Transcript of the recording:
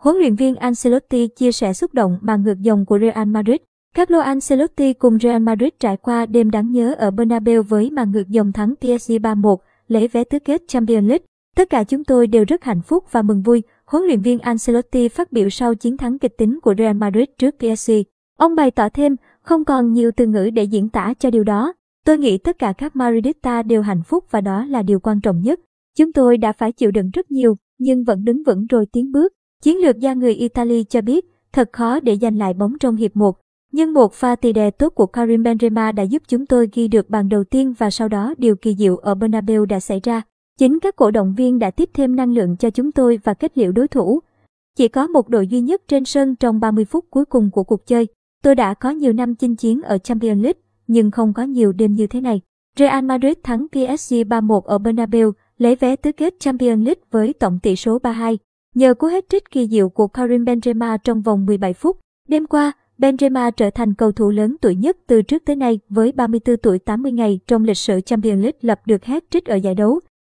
Huấn luyện viên Ancelotti chia sẻ xúc động mà ngược dòng của Real Madrid. Carlo Ancelotti cùng Real Madrid trải qua đêm đáng nhớ ở Bernabeu với màn ngược dòng thắng PSG 3-1, lễ vé tứ kết Champions League. Tất cả chúng tôi đều rất hạnh phúc và mừng vui, huấn luyện viên Ancelotti phát biểu sau chiến thắng kịch tính của Real Madrid trước PSG. Ông bày tỏ thêm, không còn nhiều từ ngữ để diễn tả cho điều đó. Tôi nghĩ tất cả các Madridista đều hạnh phúc và đó là điều quan trọng nhất. Chúng tôi đã phải chịu đựng rất nhiều, nhưng vẫn đứng vững rồi tiến bước. Chiến lược gia người Italy cho biết, thật khó để giành lại bóng trong hiệp 1. Nhưng một pha tì đè tốt của Karim Benzema đã giúp chúng tôi ghi được bàn đầu tiên và sau đó điều kỳ diệu ở Bernabeu đã xảy ra. Chính các cổ động viên đã tiếp thêm năng lượng cho chúng tôi và kết liễu đối thủ. Chỉ có một đội duy nhất trên sân trong 30 phút cuối cùng của cuộc chơi. Tôi đã có nhiều năm chinh chiến ở Champions League, nhưng không có nhiều đêm như thế này. Real Madrid thắng PSG 3-1 ở Bernabeu, lấy vé tứ kết Champions League với tổng tỷ số 3-2. Nhờ cú hết trích kỳ diệu của Karim Benzema trong vòng 17 phút, đêm qua, Benzema trở thành cầu thủ lớn tuổi nhất từ trước tới nay với 34 tuổi 80 ngày trong lịch sử Champions League lập được hat trick ở giải đấu.